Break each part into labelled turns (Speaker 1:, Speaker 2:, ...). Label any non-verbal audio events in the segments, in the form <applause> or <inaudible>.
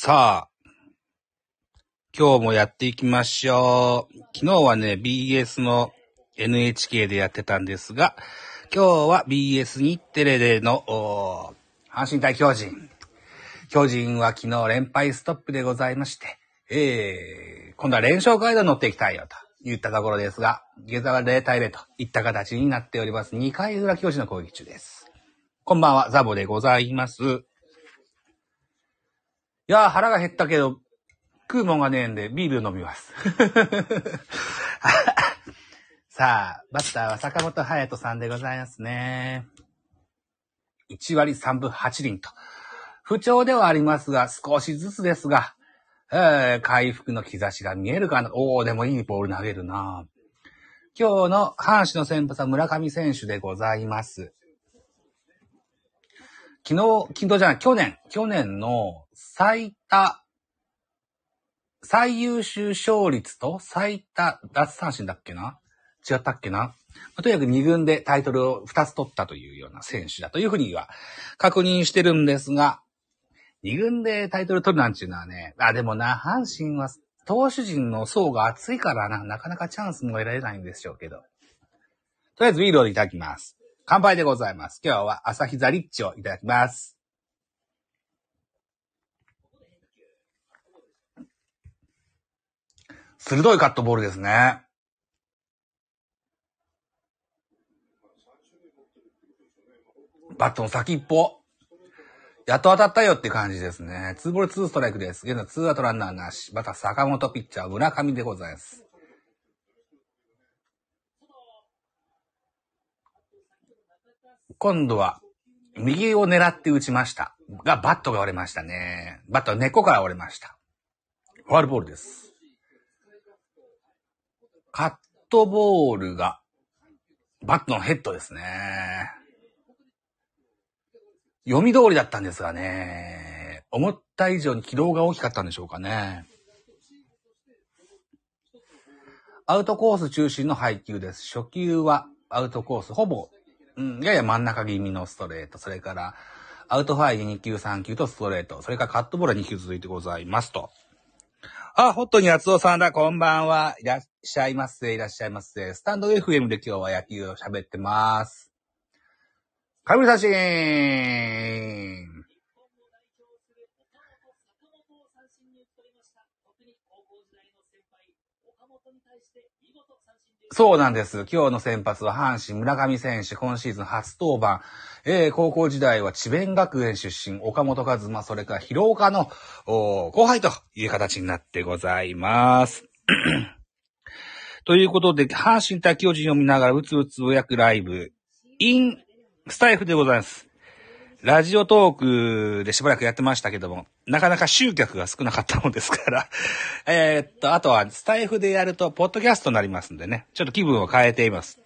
Speaker 1: さあ、今日もやっていきましょう。昨日はね、BS の NHK でやってたんですが、今日は BS 日テレでの、阪神対巨人。巨人は昨日連敗ストップでございまして、えー、今度は連勝街道に乗っていきたいよと言ったところですが、下座は0対0といった形になっております。2回裏巨人の攻撃中です。こんばんは、ザボでございます。いやー、腹が減ったけど、食うもんがねえんで、ビール飲みます。<laughs> さあ、バッターは坂本隼人さんでございますね。1割3分8厘と。不調ではありますが、少しずつですが、えー回復の兆しが見えるかな。おー、でもいいボール投げるな今日の阪神の先発は村上選手でございます。昨日、昨日じゃない、去年、去年の最多、最優秀勝率と最多奪三振だっけな？違ったっけな、とにかく2軍でタイトルを2つ取ったというような選手だというふうには確認してるんですが、2軍でタイトル取るなんていうのはね、あ、でもな、阪神は投手陣の層が厚いからな、なかなかチャンスも得られないんでしょうけど。とりあえずビールをいただきます。乾杯でございます。今日は朝日ザリッチをいただきます。鋭いカットボールですね。バットの先っぽ。やっと当たったよって感じですね。2ボール2ストライクです。現在2アウトランナーなし。また坂本ピッチャー、村上でございます。今度は、右を狙って打ちました。が、バットが折れましたね。バットは根っこから折れました。ファールボールです。カットボールが、バットのヘッドですね。読み通りだったんですがね、思った以上に軌道が大きかったんでしょうかね。アウトコース中心の配球です。初球はアウトコース、ほぼ、うん、やや真ん中気味のストレート、それから、アウトハイ2球3球とストレート、それからカットボールは2球続いてございますと。あ、ホットに厚尾さんだ、こんばんは。いらっしゃいませ、いらっしゃいませ。スタンド FM で今日は野球を喋ってます。神写真そうなんです。今日の先発は阪神村上選手、今シーズン初登板。えー、高校時代は智弁学園出身、岡本和真、それから広岡の後輩という形になってございます。<clears throat> ということで、阪神対巨人を見ながらうつうつぼやくライブ、in スタイフでございます。ラジオトークでしばらくやってましたけども、なかなか集客が少なかったもんですから、<laughs> えっと、あとはスタイフでやると、ポッドキャストになりますんでね、ちょっと気分を変えています。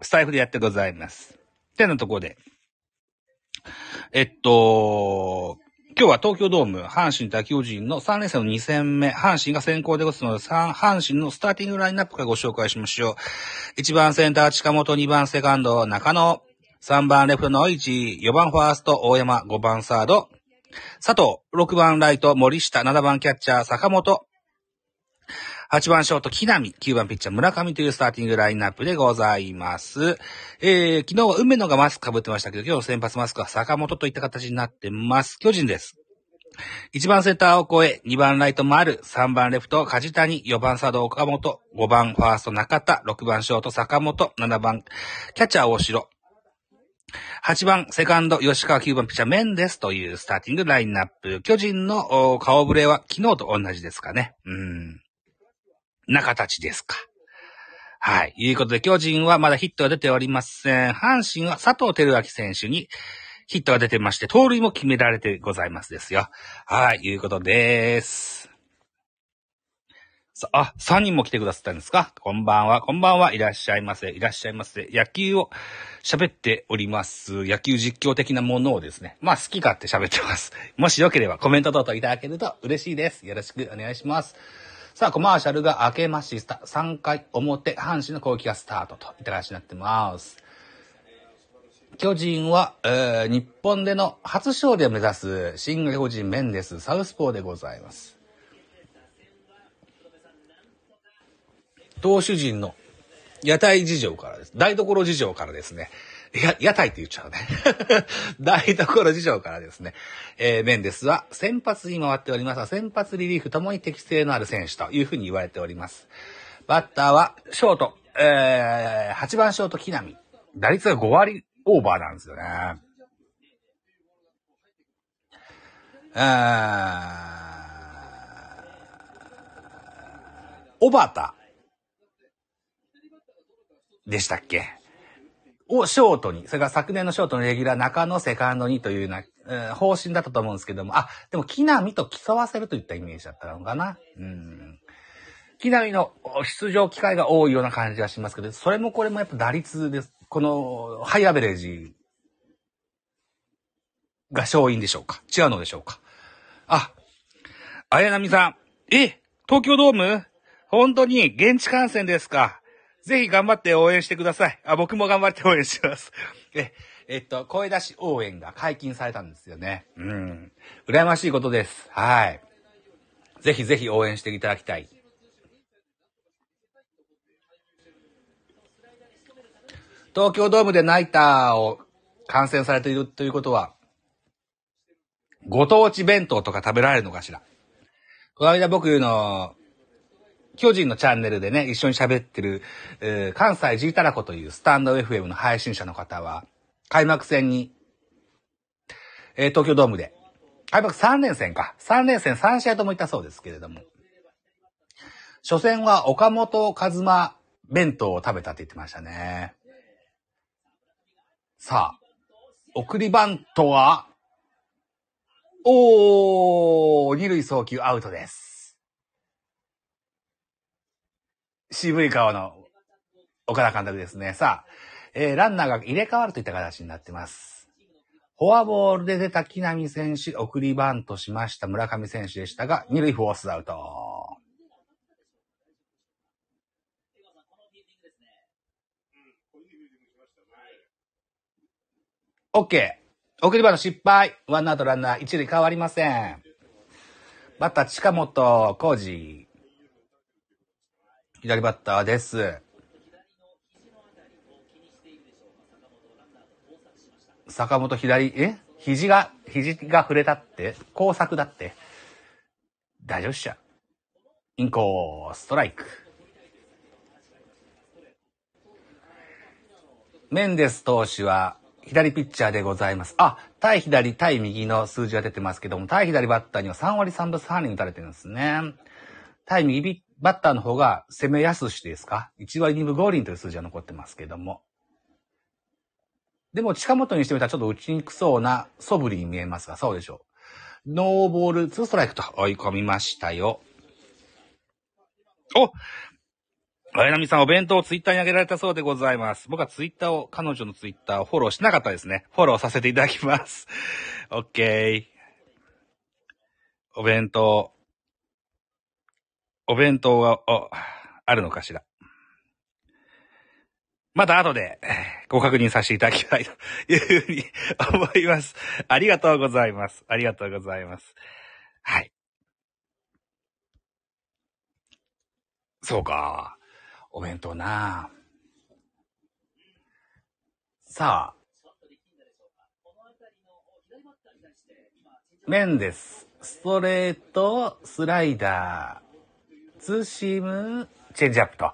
Speaker 1: スタイフでやってございます。てなとこで、えっと、今日は東京ドーム、阪神対巨人の3連戦の2戦目、阪神が先行でございますので、阪神のスターティングラインナップからご紹介しましょう。1番センター近本、2番セカンド中野、3番レフトの1、4番ファースト大山、5番サード、佐藤、6番ライト森下、7番キャッチャー坂本、8番ショート木浪、9番ピッチャー村上というスターティングラインナップでございます。えー、昨日は梅野がマスク被ってましたけど、今日先発マスクは坂本といった形になってます。巨人です。1番センターを越え、2番ライト丸、3番レフト梶谷、4番サード岡本、5番ファースト中田、6番ショート坂本、7番キャッチャー大城、8番セカンド吉川、9番ピッチャーメンデスというスターティングラインナップ。巨人の顔ぶれは昨日と同じですかね。うん。な形ですか。はい。いうことで、巨人はまだヒットが出ておりません。阪神は佐藤輝明選手にヒットが出てまして、盗塁も決められてございますですよ。はい。いうことです。さあ、3人も来てくださったんですか？こんばんは、こんばんは。いらっしゃいませ、いらっしゃいませ。野球を喋っております。野球実況的なものをですね。まあ、好き勝手喋ってます。<laughs> もしよければコメント等々いただけると嬉しいです。よろしくお願いします。さあ、コマーシャルが明けました。3回表、阪神の攻撃がスタートといた形になってます。巨人は、えー、日本での初勝利を目指す新巨人メンデスサウスポーでございます。投手陣の屋台事情からです。台所事情からですね。や、屋台って言っちゃうね。<laughs> 台所事情からですね。えー、メンデスは先発に回っております、先発リリーフともに適性のある選手というふうに言われております。バッターは、ショート、えー、8番ショート、木並。打率が5割オーバーなんですよね。あー、バタでしたっけ？をショートに、それから昨年のショートのレギュラー中野セカンドにというような、方針だったと思うんですけども、あ、でも木並と競わせるといったイメージだったのかな？うん。木並の出場機会が多いような感じがしますけど、それもこれもやっぱ打率です。このハイアベレージが勝因でしょうか？違うのでしょうか？あ、綾波さん。え東京ドーム？本当に現地観戦ですか？ぜひ頑張って応援してください。あ、僕も頑張って応援します。<laughs> え、えっと、声出し応援が解禁されたんですよね。うん。羨ましいことです。はい。ぜひぜひ応援していただきたい。東京ドームでナイターを観戦されているということは、ご当地弁当とか食べられるのかしら？この間僕の巨人のチャンネルでね、一緒に喋ってる、えー、関西 G タラコというスタンド FM の配信者の方は、開幕戦に、えー、東京ドームで、開幕3連戦か。3連戦3試合ともいたそうですけれども、初戦は岡本和真弁当を食べたって言ってましたね。さあ、送りバントは、おー、二塁送球アウトです。渋い顔の岡田監督ですね。さあ、えー、ランナーが入れ替わるといった形になってます。フォアボールで出た木浪選手、送りバントしました村上選手でしたが、二塁フォースアウト。オッケー。送りバント失敗。ワンアウトランナー、一塁変わりません。バッター近本浩二。左バッターです。坂本左、え？肘が、肘が触れたって？工作だって？大丈夫っしゃ。インコー、ストライク。メンデス投手は左ピッチャーでございます。あ、対左、対右の数字が出てますけども、対左バッターには3割3分3厘打たれてるんですね。対右バッターの方が攻めやすしですか ?1 割2分5厘という数字が残ってますけども。でも近本にしてみたらちょっと打ちにくそうな素振りに見えますが、そうでしょう。ノーボール2ストライクと追い込みましたよ。お綾波さんお弁当をツイッターに上げられたそうでございます。僕はツイッターを、彼女のツイッターをフォローしなかったですね。フォローさせていただきます。オッケー。お弁当、お弁当が、あるのかしら。また後でご確認させていただきたいと <laughs> いうふうに思います。ありがとうございます。ありがとうございます。はい。そうか。お弁当なさあ。麺です。ストレート、スライダー。ツーシーム、チェンジアップと。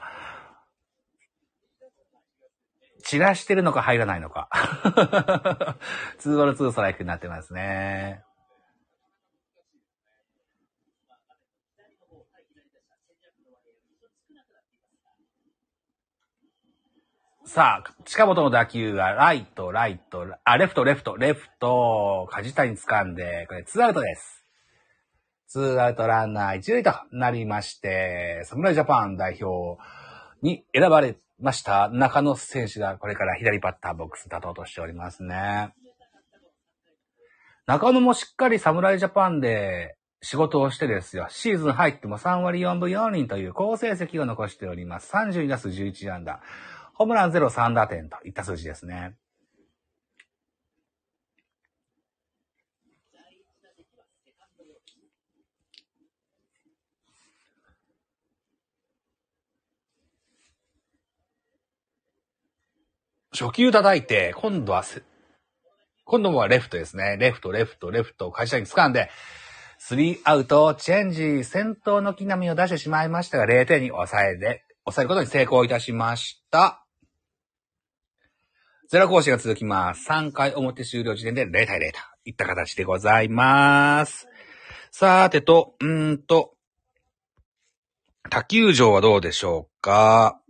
Speaker 1: 散らしてるのか入らないのか。<laughs> ツーボールツーストライクになってますね。さあ、近本の打球がライト、ライト、あ、レフト、レフト、レフト、梶谷掴んで、これツーアウトです。ツーアウトランナー一塁となりまして、侍ジャパン代表に選ばれました中野選手がこれから左バッターボックス立とうとしておりますね。中野もしっかり侍ジャパンで仕事をしてですよ。シーズン入っても3割4分4厘という好成績を残しております。32打数11安打。ホームラン0、3打点といった数字ですね。初球叩いて、今度は、今度はレフトですね。レフト、レフト、レフト、会社に掴んで、スリーアウト、チェンジ、先頭の木並みを出してしまいましたが、0点に抑えで、抑えることに成功いたしました。ゼロ講師が続きます。3回表終了時点で0対0といった形でございます。さーてと、うーんと、他球場はどうでしょうか？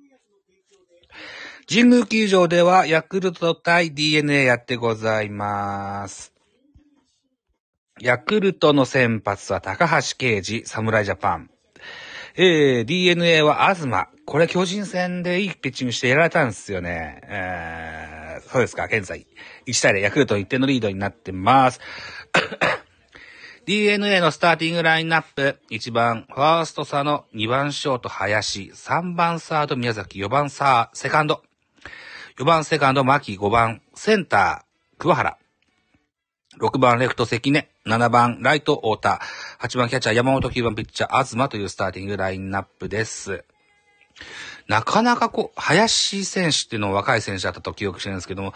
Speaker 1: 神宮球場ではヤクルト対 DNA やってございます。ヤクルトの先発は高橋奎二、侍ジャパン。えー、DNA は東。これ巨人戦でいいピッチングしてやられたんですよね。えー、そうですか、現在。1対0、ヤクルト1点のリードになってます。<coughs> DNA のスターティングラインナップ、1番、ファースト差の2番ショート、林、3番サード、宮崎、4番サー、セカンド。4番セカンド、牧、5番、センター、桑原。6番レフト、関根。7番ライト、太田。8番キャッチャー、山本、9番ピッチャー、東というスターティングラインナップです。なかなかこう、林選手っていうのは若い選手だったと記憶してるんですけども、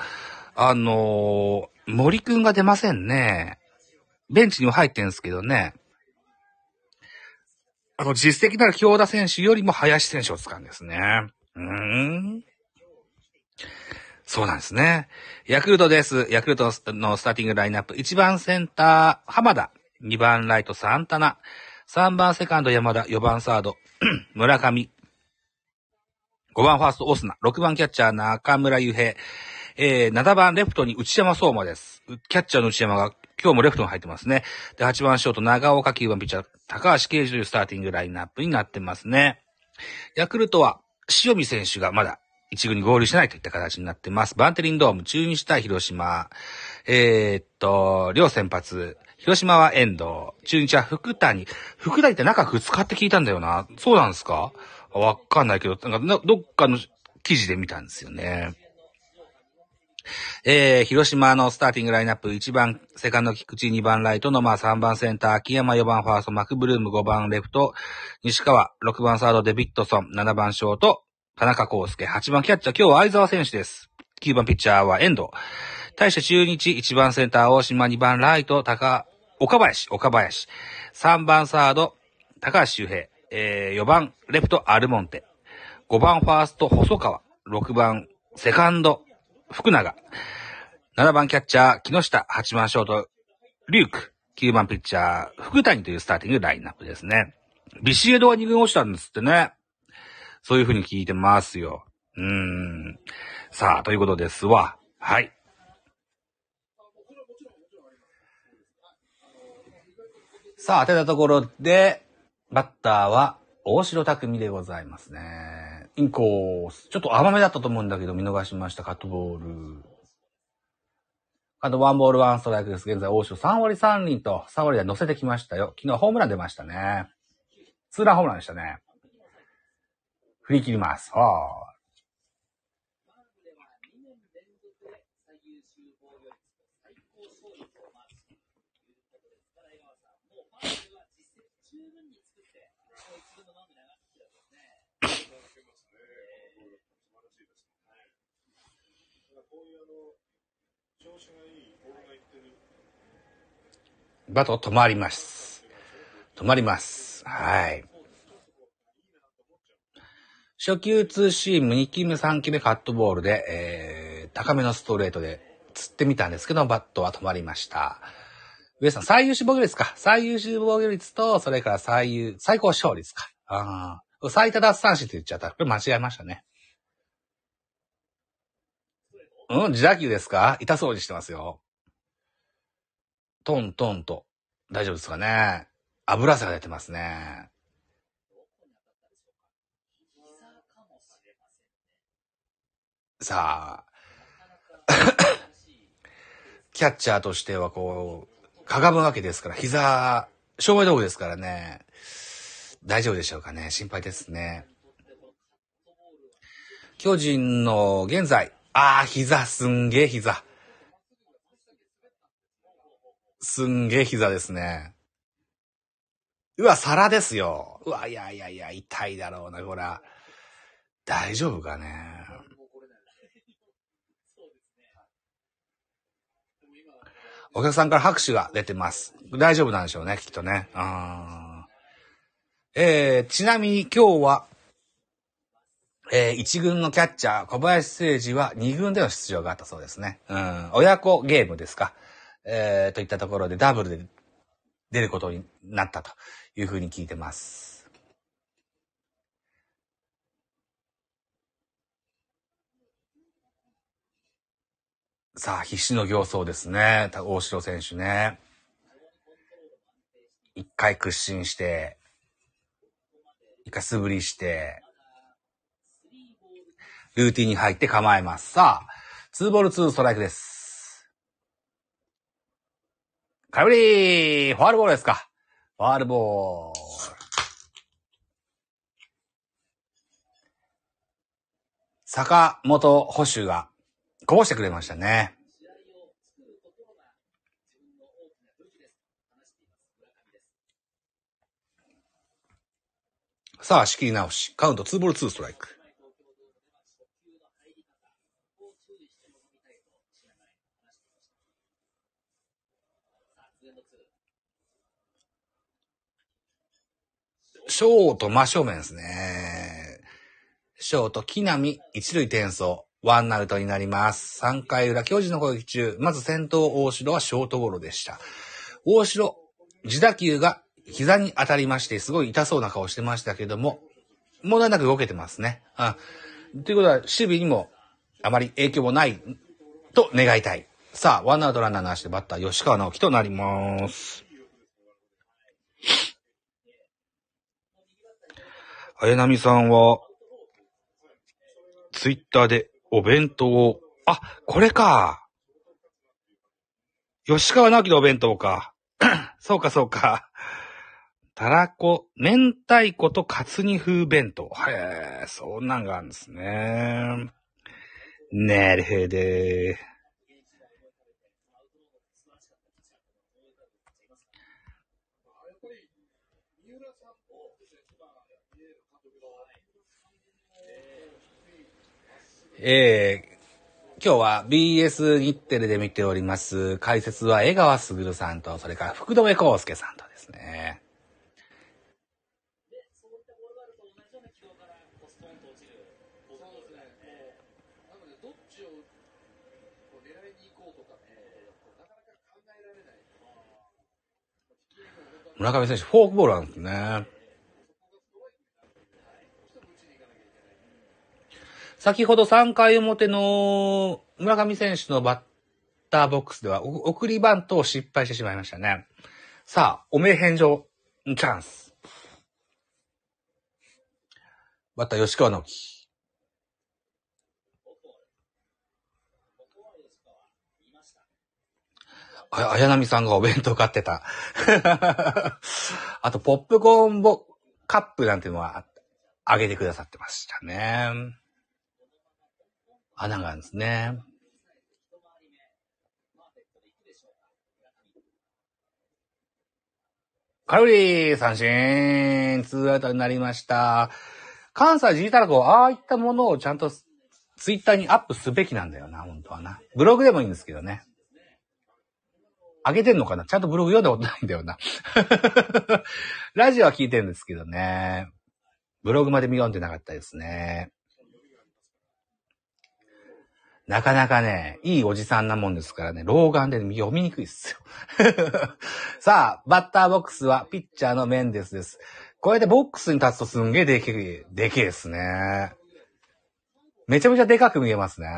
Speaker 1: あのー、森くんが出ませんね。ベンチには入ってんですけどね。あの、実績なら京田選手よりも林選手を使うんですね。うーん。そうなんですね。ヤクルトです。ヤクルトのスターティングラインナップ。1番センター、浜田。2番ライト、サンタナ。3番セカンド、山田。4番サード、<clears throat> 村上。5番ファースト、オスナ。6番キャッチャー、中村祐平。えー、7番レフトに内山相馬です。キャッチャーの内山が今日もレフトに入ってますね。で、8番ショート、長岡9番ピッチャー、高橋啓治というスターティングラインナップになってますね。ヤクルトは、塩見選手がまだ一軍に合流しないといった形になってます。バンテリンドーム、中日対広島。えー、っと、両先発。広島は遠藤。中日は福谷。福谷って中2日って聞いたんだよな。そうなんですか？わかんないけど、なんか、どっかの記事で見たんですよね。えー、広島のスターティングラインナップ、1番、セカンド菊池、2番ライトの、まあ、3番センター、秋山、4番ファースト、マクブルーム、5番レフト、西川、6番サード、デビッドソン、7番ショート、田中康介、8番キャッチャー、今日は相沢選手です。9番ピッチャーは遠藤。対して中日、1番センター、大島、2番ライト、高、岡林、岡林。3番サード、高橋周平。えー、4番、レフト、アルモンテ。5番ファースト、細川。6番、セカンド、福永。7番キャッチャー、木下。8番ショート、リューク。9番ピッチャー、福谷というスターティングラインナップですね。ビシエドが2軍落ちたんですってね。そういう風に聞いてますよ。うーん。さあ、ということですわ。はい。さあ、当てたところで、バッターは、大城匠でございますね。インコース。ちょっと甘めだったと思うんだけど、見逃しました。カットボール。あと、ワンボールワンストライクです。現在、大城3割3厘と、3割で乗せてきましたよ。昨日ホームラン出ましたね。ツーランホームランでしたね。振り切ります。はあ。バト止まります。止まります。はい。初球ツーシーム、2球目、3球目カットボールで、えー、高めのストレートで釣ってみたんですけど、バットは止まりました。上さん、最優秀防御率か。最優秀防御率と、それから最優、最高勝率か。ああ。最多奪三振って言っちゃった。これ間違えましたね。うん自打球ですか？痛そうにしてますよ。トントンと。大丈夫ですかね？油さが出てますね。さあ、キャッチャーとしてはこう、かがむわけですから、膝、照明道具ですからね、大丈夫でしょうかね。心配ですね。巨人の現在、ああ、膝、すんげえ膝。すんげえ膝ですね。うわ、皿ですよ。うわ、いやいやいや、痛いだろうな、こら。大丈夫かね。お客さんから拍手が出てます。大丈夫なんでしょうね、きっとね。うんえー、ちなみに今日は、えー、一軍のキャッチャー、小林誠二は二軍での出場があったそうですね。うん、親子ゲームですか。えー、といったところでダブルで出ることになったというふうに聞いてます。さあ、必死の形相ですね。大城選手ね。一回屈伸して、一回素振りして、ルーティンに入って構えます。さあ、ツーボールツーストライクです。空振りファールボールですかファールボール。坂本捕手がこぼしてくれましたね。さあ、仕切り直し。カウント2ボール2ストライク。ショート真正面ですね。ショート、木並、一塁転送。ワンアウトになります。3回裏、巨人の攻撃中。まず先頭、大城はショートゴロでした。大城、自打球が膝に当たりまして、すごい痛そうな顔してましたけども、問題なく動けてますね。あということは、守備にもあまり影響もないと願いたい。さあ、ワンアウトランナーなしでバッター、吉川直樹となります。綾波さんは、ツイッターでお弁当、あ、これか。吉川直樹のお弁当か。<clears throat> そうか、そうか。たらこ、明太子とカツ煮風弁当。へえ、そんなんがあるんですね。なるほど。えー、今日は BS 日テレで見ております。解説は江川卓さんと、それから福留康介さんとですね。村上選手、フォークボールなんですね。先ほど3回表の村上選手のバッターボックスでは送りバントを失敗してしまいましたね。さあ、お名返上チャンス。バッター吉川直樹。あ、綾波さんがお弁当買ってた。<laughs> あと、ポップコーンボカップなんていうのはあげてくださってましたね。穴があるんですね。空振り三振ツーアウトになりました。関西 G タラコ、ああいったものをちゃんとツイッターにアップすべきなんだよな、本当はな。ブログでもいいんですけどね。上げてんのかな？ちゃんとブログ読んだことないんだよな。<laughs> ラジオは聞いてるんですけどね。ブログまで見読んでなかったですね。なかなかね、いいおじさんなもんですからね、老眼で読みにくいっすよ。<laughs> さあ、バッターボックスはピッチャーのメンデスです。これでボックスに立つとすんげえでけえ、でけえですね。めちゃめちゃでかく見えますね。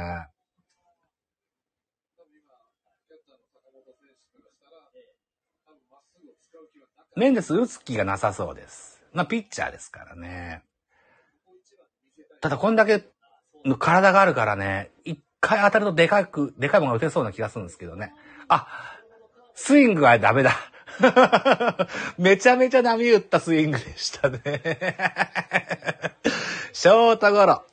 Speaker 1: メンデス打つ気がなさそうです。まあ、ピッチャーですからね。ただ、こんだけの体があるからね、一回当たるとでかく、でかいものが打てそうな気がするんですけどね。あ、スイングはダメだ。<laughs> めちゃめちゃ波打ったスイングでしたね。<laughs> ショートゴロ。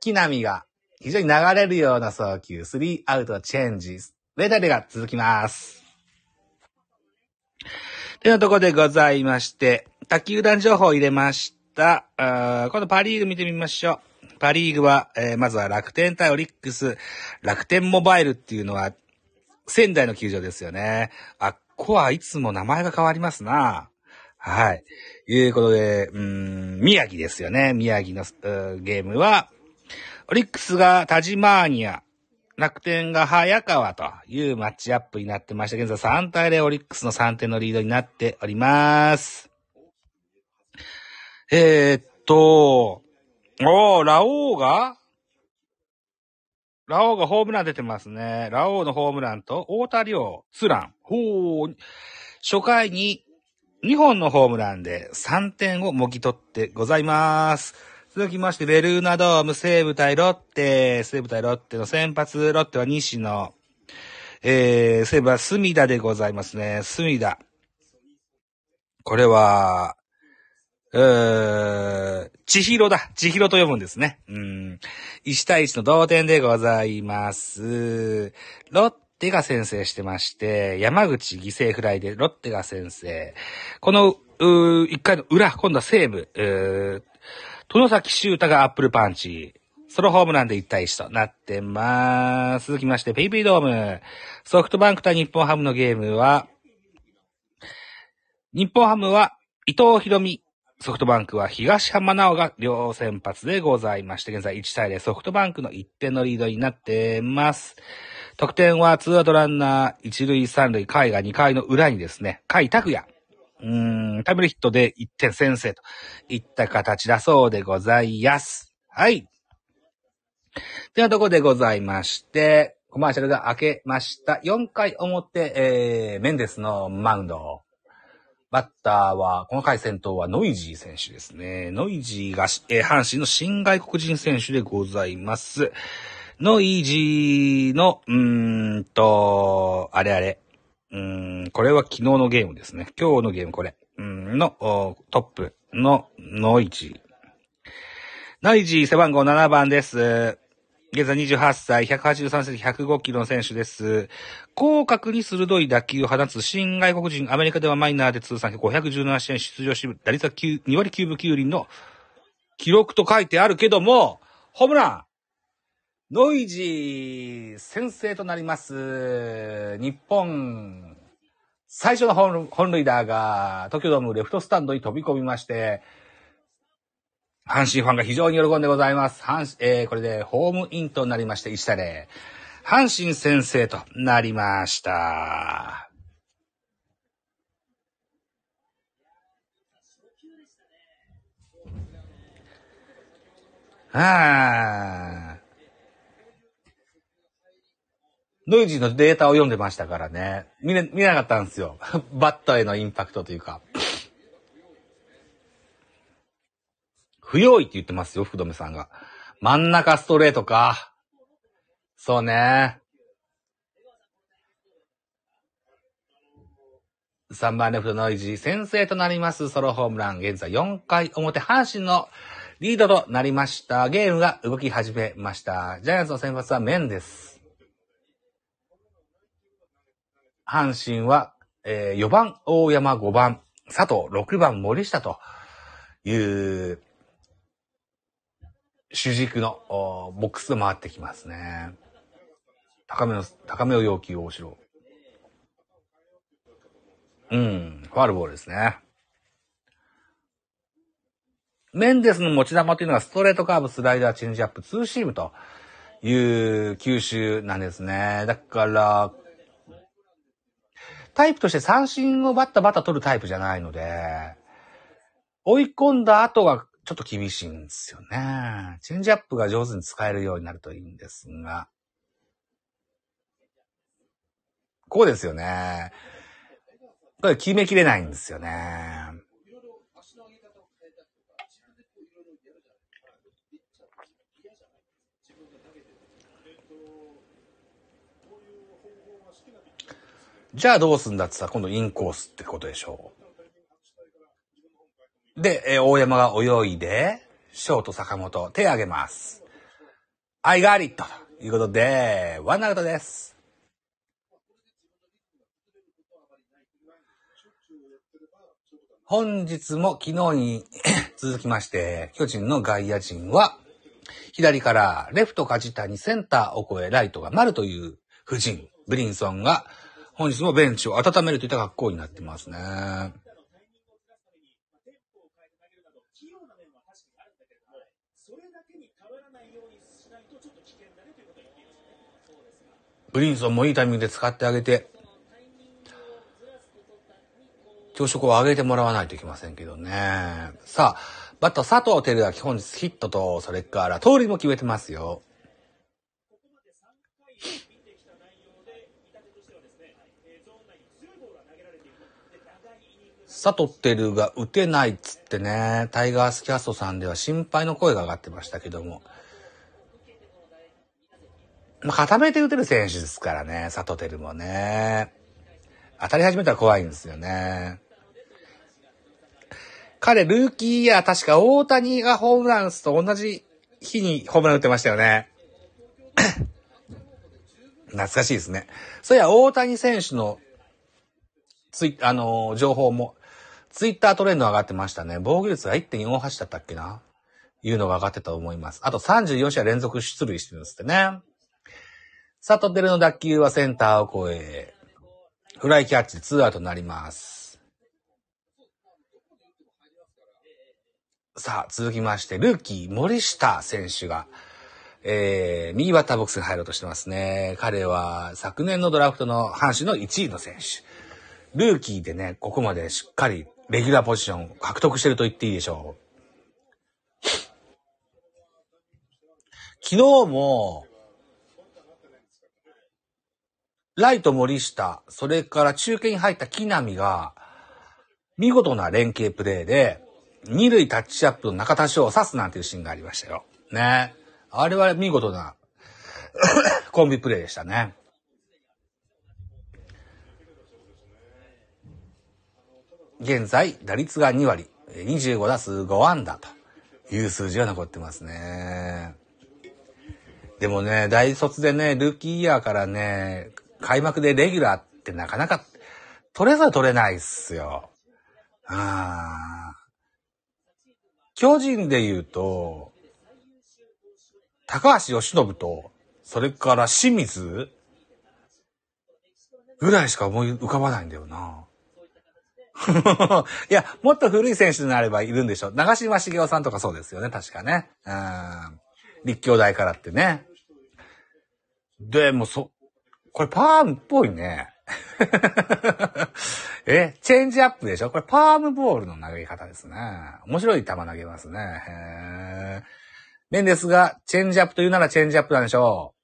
Speaker 1: 木並が非常に流れるような送球。スリーアウトチェンジ。レタレが続きます。というところでございまして、卓球団情報を入れました。あー今度パリーグ見てみましょう。パリーグは、えーまずは楽天対オリックス。楽天モバイルっていうのは、仙台の球場ですよね。あっこはいつも名前が変わりますな。はい。いうことで、うん、宮城ですよね。宮城のゲームは、オリックスがタジマーニア、楽天が早川というマッチアップになってました。現在3対0オリックスの3点のリードになっております。えー、っと、おー、ラオウが？ラオウがホームラン出てますね。ラオウのホームランと、大田亮、ツラン。ほー。初回に2本のホームランで3点をもぎ取ってございます。続きまして、ベルーナドーム、西武対ロッテ、西武対ロッテの先発、ロッテは西野、えー、西武は隅田でございますね。隅田。これは、うー、千尋だ。千尋と読むんですね。うん。1対1の同点でございます。ロッテが先制してまして、山口犠牲フライでロッテが先制。この、う1回の裏、今度は西武、う殿崎修太がアップルパンチ。ソロホームランで1対1となってまーす。続きまして、ペイペイドーム。ソフトバンク対日本ハムのゲームは、日本ハムは伊藤博美ソフトバンクは東浜直が両先発でございまして、現在1対0ソフトバンクの1点のリードになってます。得点は2アウトランナー1塁3塁、回が2回の裏にですね、甲斐拓也。うん、タイムリヒットで1点先制といった形だそうでございます。はい。では、とこでございまして、コマーシャルが明けました。4回表、えー、メンデスのマウンド。バッターは、この回先頭はノイジー選手ですね。ノイジーが、えー、阪神の新外国人選手でございます。ノイジーの、うーんと、あれあれ。うーん、これは昨日のゲームですね。今日のゲームこれ。うんの、トップのノイジー。ノイジー背番号7番です。現在28歳、183センチ、105キロの選手です。広角に鋭い打球を放つ新外国人、アメリカではマイナーで通算517試合出場し、打率は2割9分9厘の記録と書いてあるけども、ホームランノイジー先制となります。日本、最初の本塁打が東京ドームレフトスタンドに飛び込みまして、阪神ファンが非常に喜んでございます。阪神、えー、これでホームインとなりまして、1対0。阪神先生となりました。ああ。ノイジーのデータを読んでましたからね。見れ、見なかったんですよ。<laughs> バットへのインパクトというか。不用意って言ってますよ、福留さんが。真ん中ストレートか。そうね。3番レフトノイジー先制となりますソロホームラン。現在4回表、阪神のリードとなりました。ゲームが動き始めました。ジャイアンツの先発はメンです。阪神は、えー、4番大山、5番佐藤、6番森下という主軸のボックスが回ってきますね。高めの、高めを要求大城。うん、ファールボールですね。メンデスの持ち球というのはストレートカーブ、スライダー、チェンジアップ、ツーシームという球種なんですね。だから、タイプとして三振をバッタバッタ取るタイプじゃないので、追い込んだ後がちょっと厳しいんですよね。チェンジアップが上手に使えるようになるといいんですが。こうですよね。これ決めきれないんですよね。じゃあどうすんだってさ、今度インコースってことでしょう。で、えー、大山が泳いで、ショート坂本、手挙げます。I got it! ということで、ワンアウトです。本日も昨日に <coughs> 続きまして、巨人の外野陣は、左からレフト梶谷、センターを越え、ライトが丸という布陣。ブリンソンが本日もベンチを温めるといった格好になってますね。ブリンソンもいいタイミングで使ってあげて、朝食を上げてもらわないといけませんけどね。さあ、バッター佐藤輝明本日ヒットと、それから通りも決めてますよ。佐藤輝が打てないっつってね、タイガースキャストさんでは心配の声が上がってましたけども。まあ、固めて打てる選手ですからね、佐藤輝もね。当たり始めたら怖いんですよね。彼、ルーキーイヤー、確か大谷がホームランスと同じ日にホームラン打ってましたよね。<coughs> 懐かしいですね。そういや、大谷選手のツイあのー、情報も、ツイッタートレンド上がってましたね。防御率が1.48だったっけな？いうのが上がってたと思います。あと34試合連続出塁してるんですってね。佐藤輝の打球はセンターを越え、フライキャッチツーアウトになります。さあ、続きまして、ルーキー森下選手が、えー、右バッターボックスに入ろうとしてますね。彼は昨年のドラフトの阪神の1位の選手。ルーキーでね、ここまでしっかりレギュラーポジション獲得してると言っていいでしょう。昨日も、ライト森下、それから中継に入った木浪が、見事な連携プレーで、二塁タッチアップの中田翔を刺すなんていうシーンがありましたよ。ね。あれは見事な <coughs> コンビプレーでしたね。現在、打率が2割、25打数5安打という数字が残ってますね。でもね、大卒でね、ルーキーイヤーからね、開幕でレギュラーってなかなか取れざ取れないっすよ。あ巨人で言うと、高橋由伸と、それから清水ぐらいしか思い浮かばないんだよな。<laughs> いや、もっと古い選手になればいるんでしょ。長島茂雄さんとかそうですよね、確かね。うん。立教大からってね。でも、そ、これパームっぽいね。<laughs> え、チェンジアップでしょ？これパームボールの投げ方ですね。面白い球投げますね。へメンデスがチェンジアップというならチェンジアップなんでしょ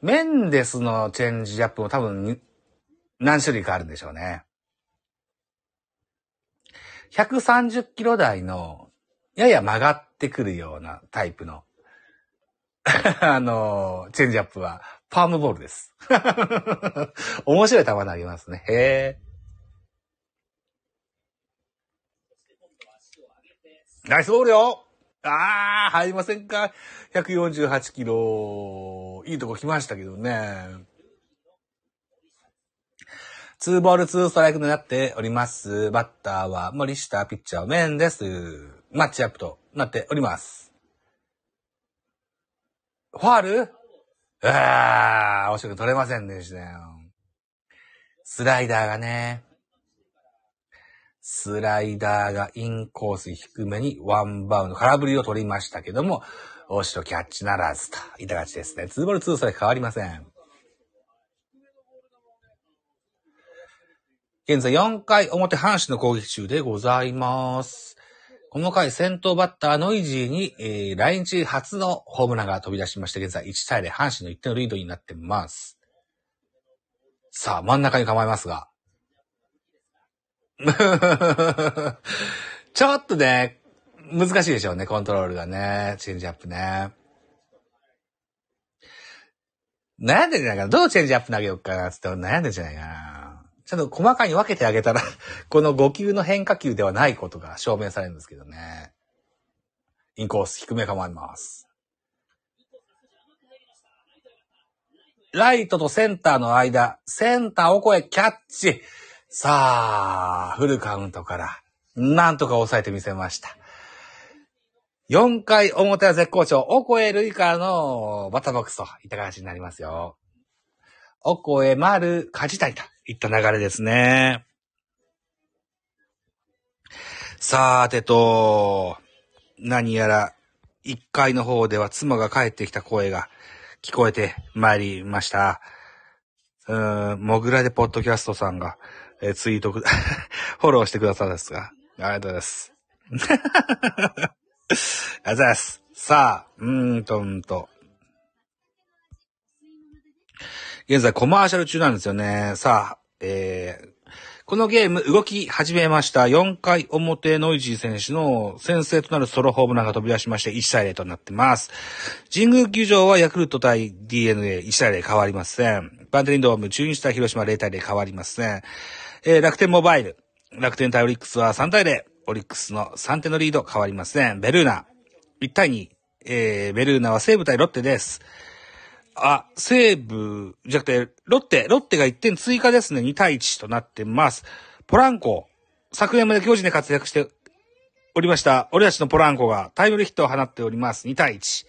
Speaker 1: う。メンデスのチェンジアップも多分何種類かあるんでしょうね。130キロ台のやや曲がってくるようなタイプの <laughs> あの、チェンジアップはパームボールです。<laughs> 面白い球投げますね。へえ。ナイスボールよあー、入りませんか ?148 キロ、いいとこ来ましたけどね。2ボール2ストライクになっております。バッターは森下、ピッチャーメンです。マッチアップとなっております。ファール？あー、惜しく取れませんでしたよ。スライダーがね、スライダーがインコース低めにワンバウンド、空振りを取りましたけども、おしとキャッチならずと、いたがちですね。ツーボールツーストライク変わりません。現在4回表阪神の攻撃中でございます。この回先頭バッターノイジーに、えー、来日初のホームランが飛び出しまして、現在1対0阪神の1点のリードになってます。さあ、真ん中に構えますが。<laughs> ちょっとね、難しいでしょうね、コントロールがね。チェンジアップね。悩んでるんじゃないかな。どうチェンジアップ投げようかな、つって悩んでるんじゃないかな。ちょっと細かに分けてあげたら <laughs> この5球の変化球ではないことが証明されるんですけどね。インコース低め構えます。ライトとセンターの間、センターを越えキャッチ。さあ、フルカウントから、なんとか抑えてみせました。4回表は絶好調、おこえるいかのバッターボックスといった形になりますよ。おこえ、まる、かじたいといった流れですね。さーてと、何やら、1階の方では妻が帰ってきた声が聞こえてまいりました。うーん、もぐらでポッドキャストさんが、えーツイート、<laughs> フォローしてくださるんですが、ありがとうございます。<laughs> ありがとうございます。さあ、うーんとんと。現在コマーシャル中なんですよね。さあ、えー、このゲーム動き始めました。4回表ノイジー選手の先制となるソロホームランが飛び出しまして1対0となってます。神宮球場はヤクルト対 DNA1 対0変わりません。バンテリンドーム中日対広島0対0変わりません。えー、楽天モバイル。楽天対オリックスは3対0。オリックスの3点のリード変わりません。ベルーナ。1対2。えー、ベルーナは西武対ロッテです。あ、西武、じゃなくて、ロッテ、ロッテが1点追加ですね。2対1となってます。ポランコ、昨年まで巨人で活躍しておりました。俺たちのポランコがタイムリーヒットを放っております。2対1。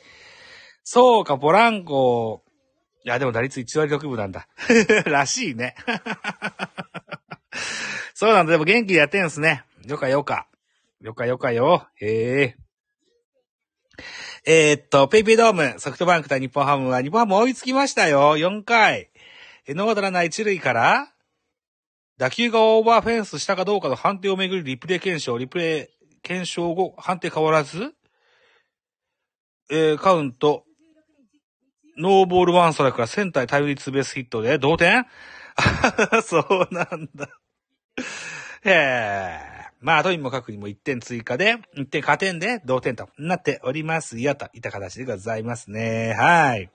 Speaker 1: そうか、ポランコ、いや、でも打率1割6分なんだ。<laughs> らしいね。<laughs> そうなんだ。でも元気でやってんすね。よかよか。よかよかよ。へえ。えーっと、ペイペイドーム、ソフトバンク対日本ハムは、日本ハム追いつきましたよ。4回。えノーアウトランナー一塁から、打球がオーバーフェンスしたかどうかの判定をめぐるリプレイ検証、リプレイ検証後、判定変わらず、えー、カウント、ノーボールワンストライクからセンターへタイムリーツーベースヒットで同点 <laughs> そうなんだ。へえ。まあ、とにもかくにも1点追加で、1点加点で同点となっておりますよ、といった形でございますね。はい。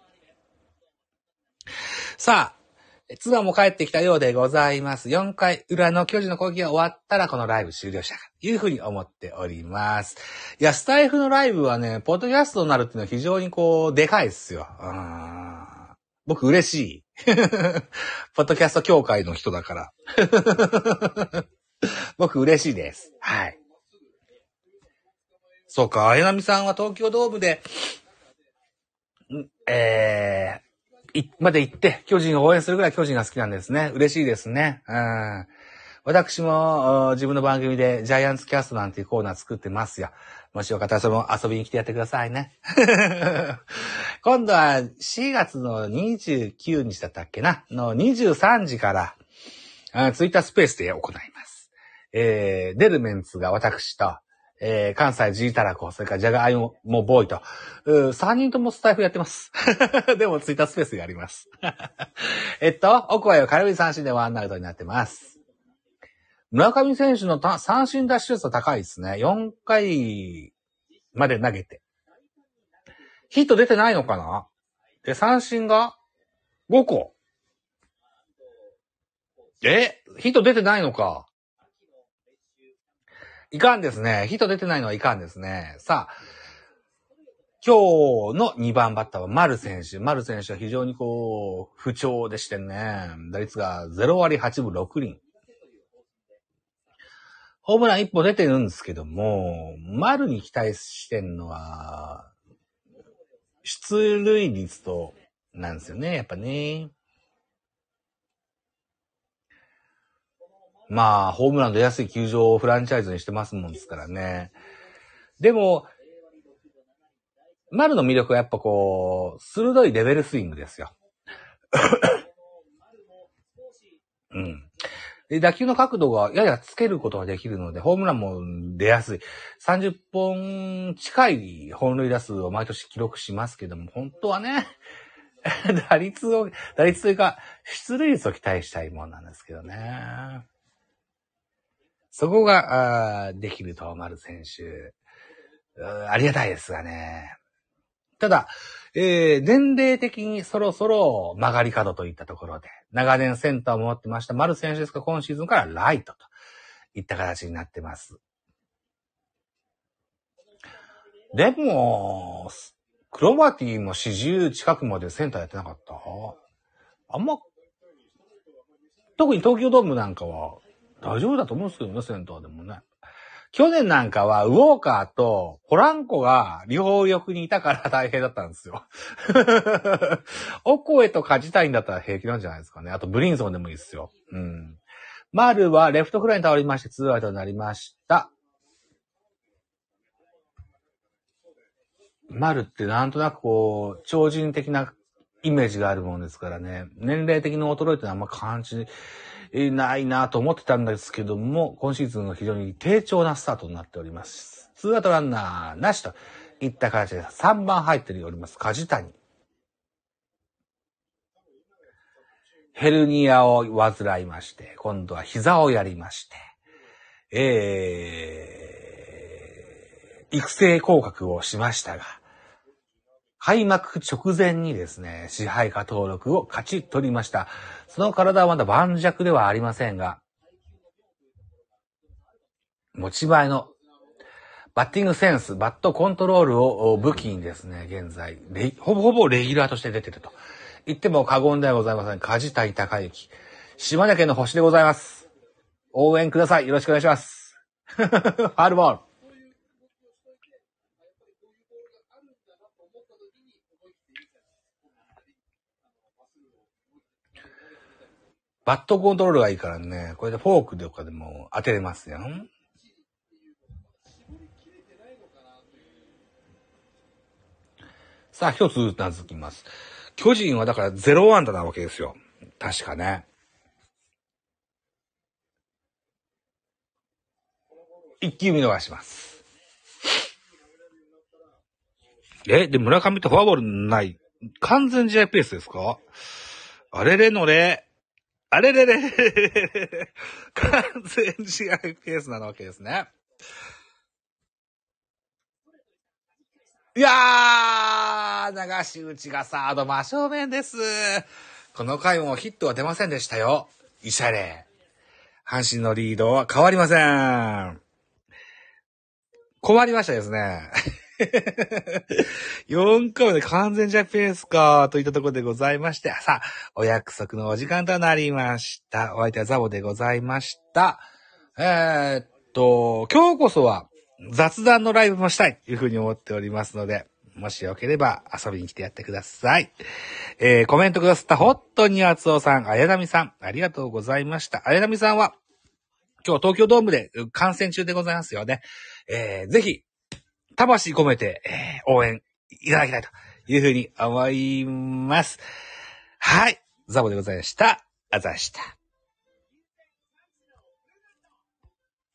Speaker 1: さあ、妻も帰ってきたようでございます。4回裏の巨人の攻撃が終わったらこのライブ終了したというふうに思っております。いや、スタイフのライブはね、ポッドキャストになるっていうのは非常にこう、でかいっすよ。うん僕嬉しい。<laughs> ポッドキャスト協会の人だから。<laughs> 僕嬉しいです。はい。そうか、あやなみさんは東京ドームで、んえー、い、まで行って、巨人を応援するぐらい巨人が好きなんですね。嬉しいですね。うん。私も、自分の番組でジャイアンツキャストなんていうコーナー作ってますよ。もしよかったらそれも遊びに来てやってくださいね。<laughs> 今度は4月の29日だったっけな？の23時から、ツイッタースペースで行います。えー、デルメンツが私と、えー、関西ジータラコ、それからジャガーイモボーイと、う3人ともスタイフやってます。<laughs> でもツイッタースペースやります。<laughs> えっと、お声を軽い三振でワンアウトになってます。村上選手の三振奪取率は高いですね。4回まで投げて。ヒット出てないのかな？で、三振が5個。え？ヒット出てないのかいかんですね。ヒット出てないのはいかんですね。さあ、今日の2番バッターは丸選手。丸選手は非常にこう、不調でしてね。打率が0割8分6厘。ホームラン1本出てるんですけども、丸に期待してんのは、出塁率と、なんですよね、やっぱね。まあ、ホームラン出やすい球場をフランチャイズにしてますもんですからね。でも、丸の魅力はやっぱこう、鋭いレベルスイングですよ。<coughs> うん。で、打球の角度がややつけることができるので、ホームランも出やすい。30本近い本塁打数を毎年記録しますけども、本当はね、<laughs> 打率を、打率というか、出塁率を期待したいもんなんですけどね。そこが、あーできると、丸選手。ありがたいですがね。ただ、えー、年齢的にそろそろ曲がり角といったところで、長年センターを守ってました丸選手ですが、今シーズンからライトといった形になってます。でも、クロマティも40近くまでセンターやってなかった？あんま、特に東京ドームなんかは大丈夫だと思うんですけどね、センターでもね。去年なんかは、ウォーカーとポランコが両翼にいたから大変だったんですよ。<laughs> オコエと勝ちたいんだったら平気なんじゃないですかね。あとブリンソンでもいいですよ。うん。マルはレフトフライに倒りまして、ツーアウトになりました。マルってなんとなくこう、超人的なイメージがあるものですからね。年齢的に衰えてのはあんま感じえないなと思ってたんですけども、今シーズンは非常に低調なスタートになっております。ツーアウトランナーなしといった形で3番入っております、梶谷。ヘルニアを患いまして、今度は膝をやりまして、えー、育成降格をしましたが、開幕直前にですね、支配下登録を勝ち取りました。その体はまだ盤石ではありませんが、持ち前のバッティングセンス、バットコントロールを武器にですね、現在、ほぼほぼレギュラーとして出てると言っても過言ではございません。梶谷隆之。島根県の星でございます。応援ください。よろしくお願いします。<laughs> ファールボール。バットコントロールがいいからね、これでフォークとかでも当てれますよ。さあ、一つうなずきます。巨人はだからゼロワンダーなわけですよ。確かね。一球見逃します。え、で、村上ってフォアボールない。完全試合ペースですか？あれれのれ。あれれれ完全試合ペースなわけですね。いやー、流し打ちがサード真正面です。この回もヒットは出ませんでしたよ。イシャレ。阪神のリードは変わりません。困りましたですね。<laughs> 4回まで完全弱ペースか、といったところでございまして、さあ、お約束のお時間となりました。お相手はザボでございました。えー、っと、今日こそは雑談のライブもしたいというふうに思っておりますので、もしよければ遊びに来てやってください。えー、コメントくださったホットニアツオさん、あやなみさん、ありがとうございました。あやなみさんは、今日東京ドームで観戦中でございますよね。えー、ぜひ、魂込めて、えー、応援いただきたいというふうに思います。はい。ザボでございました。あざした。